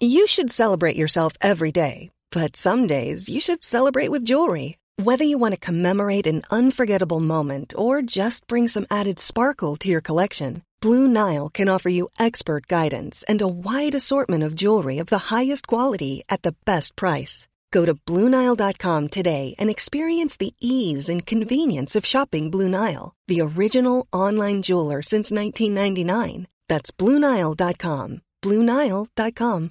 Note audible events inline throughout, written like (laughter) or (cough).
You should celebrate yourself every day, but some days you should celebrate with jewelry. Whether you want to commemorate an unforgettable moment or just bring some added sparkle to your collection, Blue Nile can offer you expert guidance and a wide assortment of jewelry of the highest quality at the best price. Go to BlueNile.com today and experience the ease and convenience of shopping Blue Nile, the original online jeweler since 1999. That's BlueNile.com. BlueNile.com.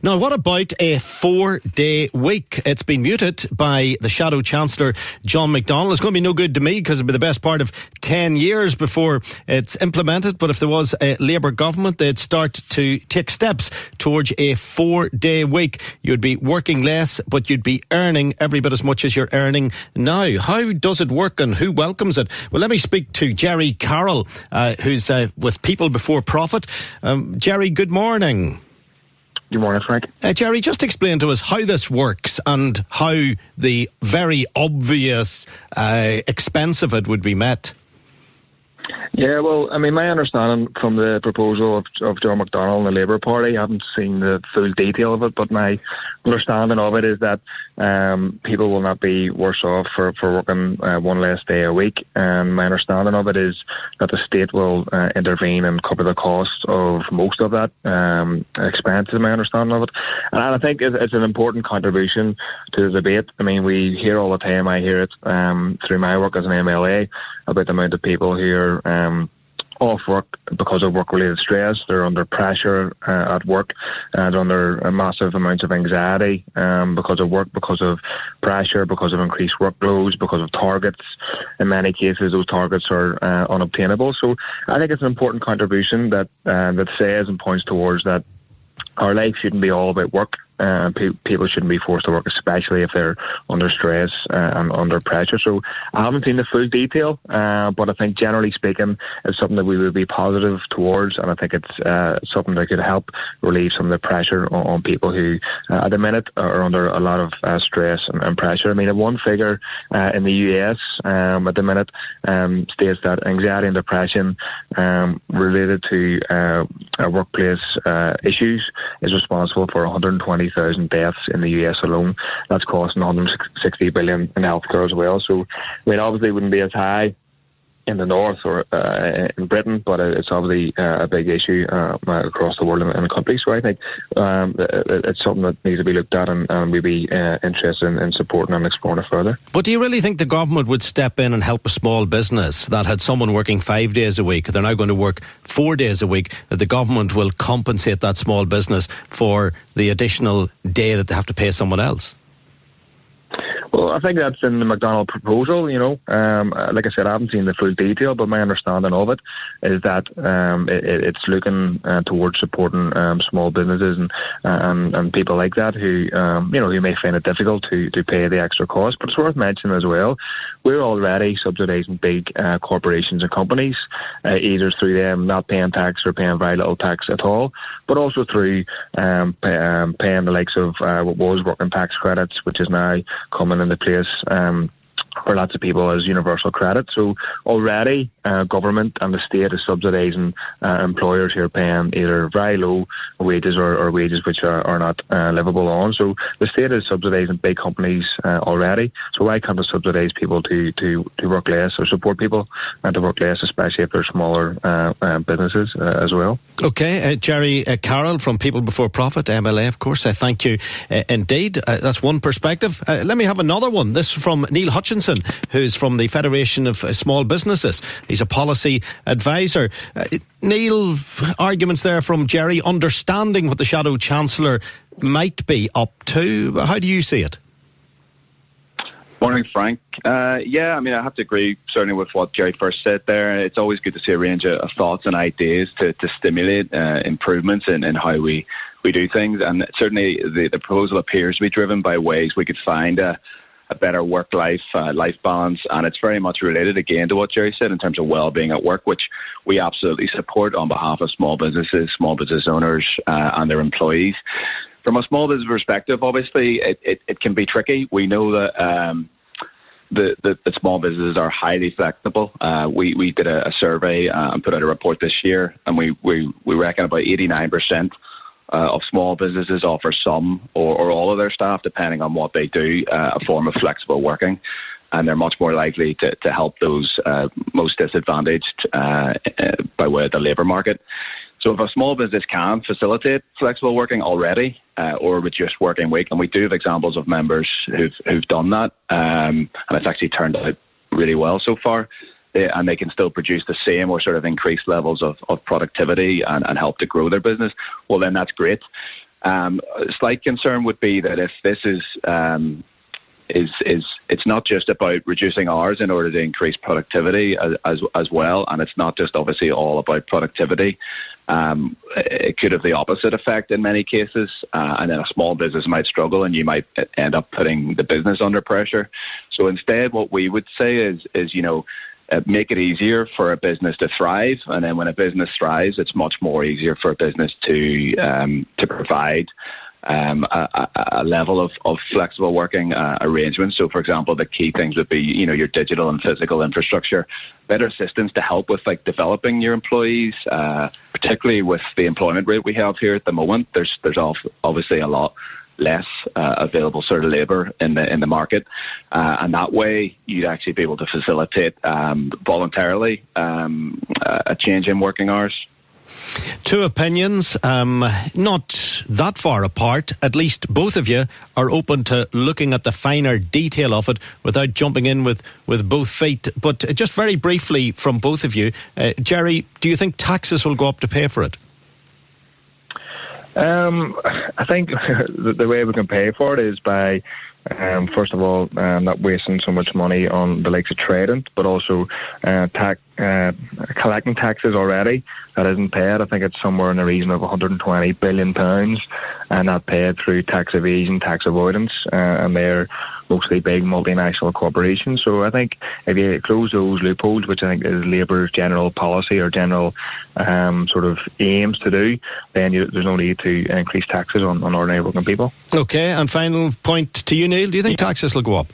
Now, what about a four day week? It's been muted by the Shadow Chancellor, John McDonnell. It's going to be no good to me because it'll be the best part of 10 years before it's implemented. But if there was a Labour government, they'd start to take steps towards a four day week. You'd be working less, but you'd be earning every bit as much as you're earning now. How does it work and who welcomes it? Well, let me speak to Gerry Carroll, uh, who's uh, with People Before Profit. Um, Gerry, good morning. Good morning, Frank. Uh, Gerry, just explain to us how this works and how the very obvious uh, expense of it would be met. Yeah, well, I mean, my understanding from the proposal of, of John McDonnell and the Labour Party, I haven't seen the full detail of it, but my understanding of it is that um, people will not be worse off for, for working uh, one less day a week. And my understanding of it is that the state will uh, intervene and cover the cost of most of that um, expense, is my understanding of it. And I think it's, an important contribution to the debate. I mean, we hear all the time, I hear it um, through my work as an MLA about the amount of people who are um, off work because of work related stress. They're under pressure uh, at work and under massive amounts of anxiety um, because of work, because of pressure, because of increased workloads, because of targets. In many cases, those targets are uh, unobtainable. So I think it's an important contribution that uh, that says and points towards that our life shouldn't be all about work. Uh, pe- people shouldn't be forced to work, especially if they're under stress uh, and under pressure. So I haven't seen the full detail, uh, but I think generally speaking, it's something that we would be positive towards, and I think it's uh, something that could help relieve some of the pressure on, on people who, uh, at the minute, are under a lot of stress and, and, pressure. I mean, a one figure in the US um, at the minute um, states that anxiety and depression um, related to workplace issues is responsible for 120 30,000 deaths in the US alone. That's costing 160 billion in healthcare as well. So, I mean, obviously, it wouldn't be as high in the north or uh, in Britain, but it's obviously uh, a big issue uh, across the world and in, the country. So I think um, it's something that needs to be looked at, and, and we'd be uh, interested in, in, supporting and exploring it further. But do you really think the government would step in and help a small business that had someone working five days a week? They're now going to work four days a week. That the government will compensate that small business for the additional day that they have to pay someone else? Well, I think that's in the McDonnell proposal. You know, um, uh, like I said, I haven't seen the full detail, but my understanding of it is that um, it, it's looking uh, towards supporting um, small businesses and, and and people like that who um, you know who may find it difficult to to pay the extra cost. But it's worth mentioning as well, we're already subsidising big uh, corporations and companies, uh, either through them not paying tax or paying very little tax at all, but also through um, pay, um, paying the likes of uh, what was working tax credits, which is now coming in the place um, for lots of people as universal credit. So already, uh, government and the state is subsidising uh, employers who are paying either very low wages or, or wages which are, are not uh, livable on. So the state is subsidising big companies uh, already. So why can't it subsidise people to, to, to work less or support people and to work less, especially if they're smaller uh, uh, businesses as well? Okay, Gerry Carroll from People Before Profit, MLA, of course. I thank you indeed. that's one perspective. let me have another one. This from Neil Hutchinson who's from the Federation of uh, Small Businesses. He's a policy advisor. Uh, Neil, arguments there from Gerry, understanding what the Shadow Chancellor might be up to. How do you see it? Morning, Frank. Uh, yeah, I mean, I have to agree certainly with what Gerry first said there. It's always good to see a range of, thoughts and ideas to, to stimulate uh, improvements in, in how we, we do things. And certainly the, the proposal appears to be driven by ways we could find a, a better work life uh, life balance, and it's very much related again to what Gerry said in terms of well being at work, which we absolutely support on behalf of small businesses, small business owners, uh, and their employees. From a small business perspective, obviously it, it, it can be tricky. We know that. Um, the, the, the, small businesses are highly flexible. Uh, we, we did a, a survey uh, and put out a report this year, and we, we, we reckon about 89% uh, of small businesses offer some or, or, all of their staff, depending on what they do, uh, a form of flexible working. And they're much more likely to, to help those uh, most disadvantaged uh, uh, by way of the labour market. So if a small business can facilitate flexible working already uh, or reduced working week, and we do have examples of members who've, who've done that, um, and it's actually turned out really well so far, and they can still produce the same or sort of increased levels of, of productivity and, and help to grow their business, well, then that's great. Um, a slight concern would be that if this is um, is is it's not just about reducing hours in order to increase productivity as as, as well, and it's not just obviously all about productivity. Um, it could have the opposite effect in many cases, uh, and then a small business might struggle, and you might end up putting the business under pressure. So instead, what we would say is is you know uh, make it easier for a business to thrive. And then when a business thrives, it's much more easier for a business to um, to provide um, a, a, level of, of flexible working uh, arrangements. So, for example, the key things would be, you know, your digital and physical infrastructure, better systems to help with like developing your employees, uh, particularly with the employment rate we have here at the moment. There's there's obviously a lot less uh, available sort of labour in the in the market, uh, and that way you'd actually be able to facilitate um, voluntarily um, a change in working hours. Two opinions, um, not that far apart. At least both of you are open to looking at the finer detail of it without jumping in with, with both feet. But just very briefly from both of you, uh, Gerry, do you think taxes will go up to pay for it? Um, I think (laughs) the, way we can pay for it is by, um, first of all, um, not wasting so much money on the likes of trading, but also uh, tax, uh, collecting taxes already that isn't paid. I think it's somewhere in the region of 120 billion pounds, and not paid through tax evasion, tax avoidance, uh, and they're mostly big multinational corporations. So I think if you close those loopholes, which I think is Labour's general policy or general um, sort of aims to do, then you, there's no need to increase taxes on, on ordinary working people. Okay, and final point to you, Neil. Do you think taxes will go up?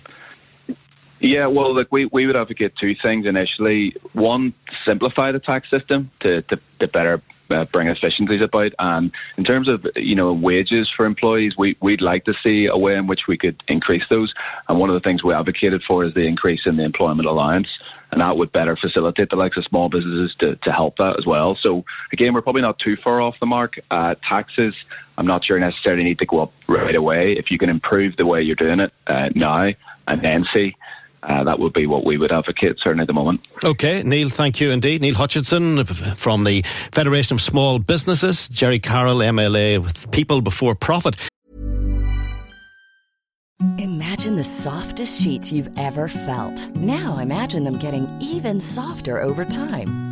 Yeah, well, look, we, we would advocate two things initially. One, simplify the tax system to, to, to better uh, bring efficiencies about. And in terms of you know wages for employees, we we'd like to see a way in which we could increase those. And one of the things we advocated for is the increase in the employment allowance. And that would better facilitate the likes of small businesses to, to help that as well. So again, we're probably not too far off the mark. Uh, taxes, I'm not sure necessarily need to go up right away. If you can improve the way you're doing it uh, now and then see uh, that would be what we would advocate, certainly at the moment. Okay, Neil, thank you indeed. Neil Hutchinson from the Federation of Small Businesses, Gerry Carroll, MLA with People Before Profit. Imagine the softest sheets you've ever felt. Now imagine them getting even softer over time.